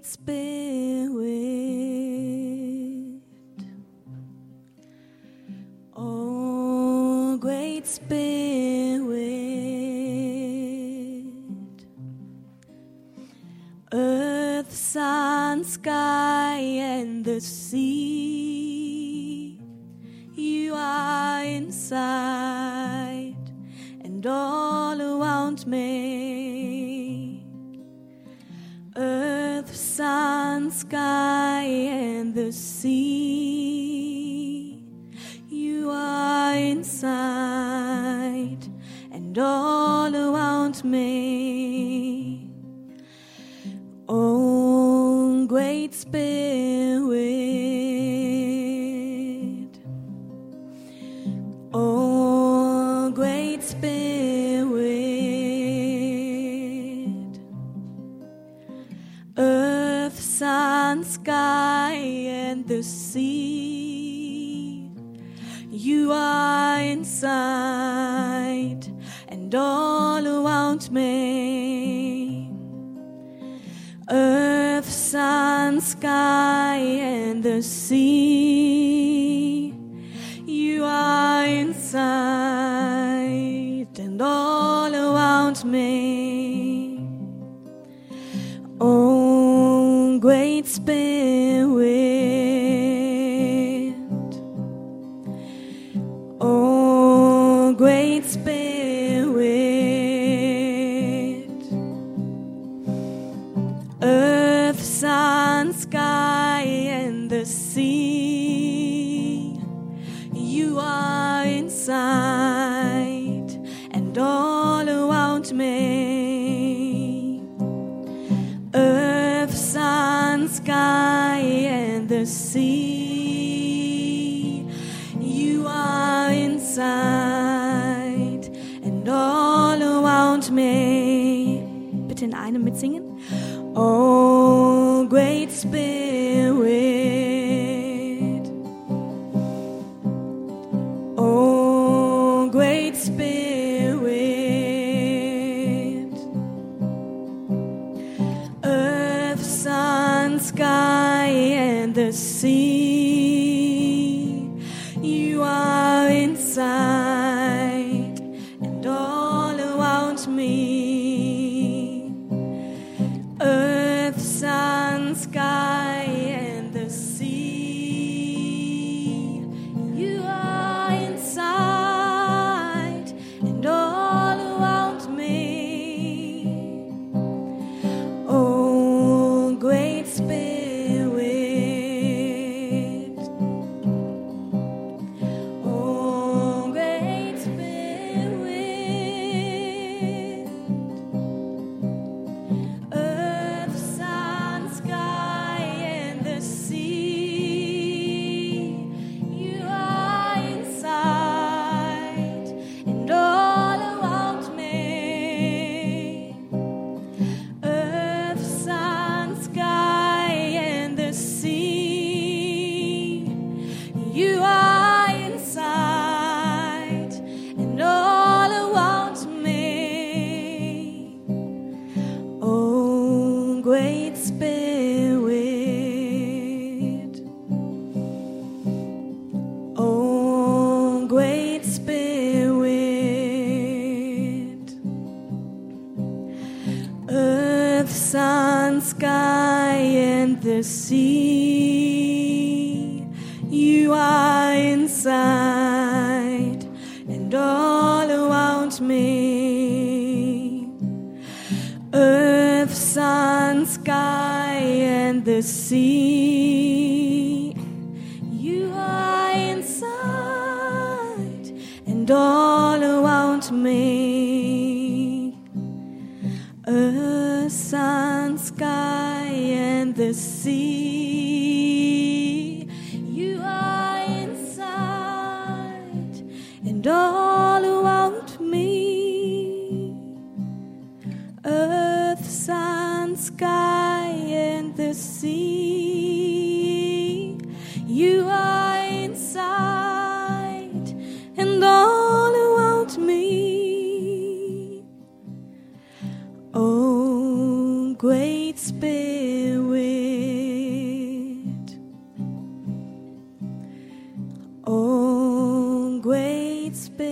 great spirit. Oh, great spirit. Earth, sun, sky, and the sea. You are inside and all around me. Sun, sky, and the sea. You are inside and all around me. Oh, great spirit. Sky, and the sea. You are inside and all around me. Earth, sun, sky, and the sea. You are inside and all around me. Great spirit. Earth, sun, sky, and the sea. You are inside and all around me. Earth, sun, sky, Einem mitsingen. Oh, great spirit. Oh, great spirit. Earth, sun, sky, and the sea. You are sky, sun, sky, and the sea. You are inside and all around me. Earth, sun, sky, and the sea. The sea. You are inside and all around me. Earth, sun, sky, and the sea. You are inside and all around me. Oh, great spirit. it's been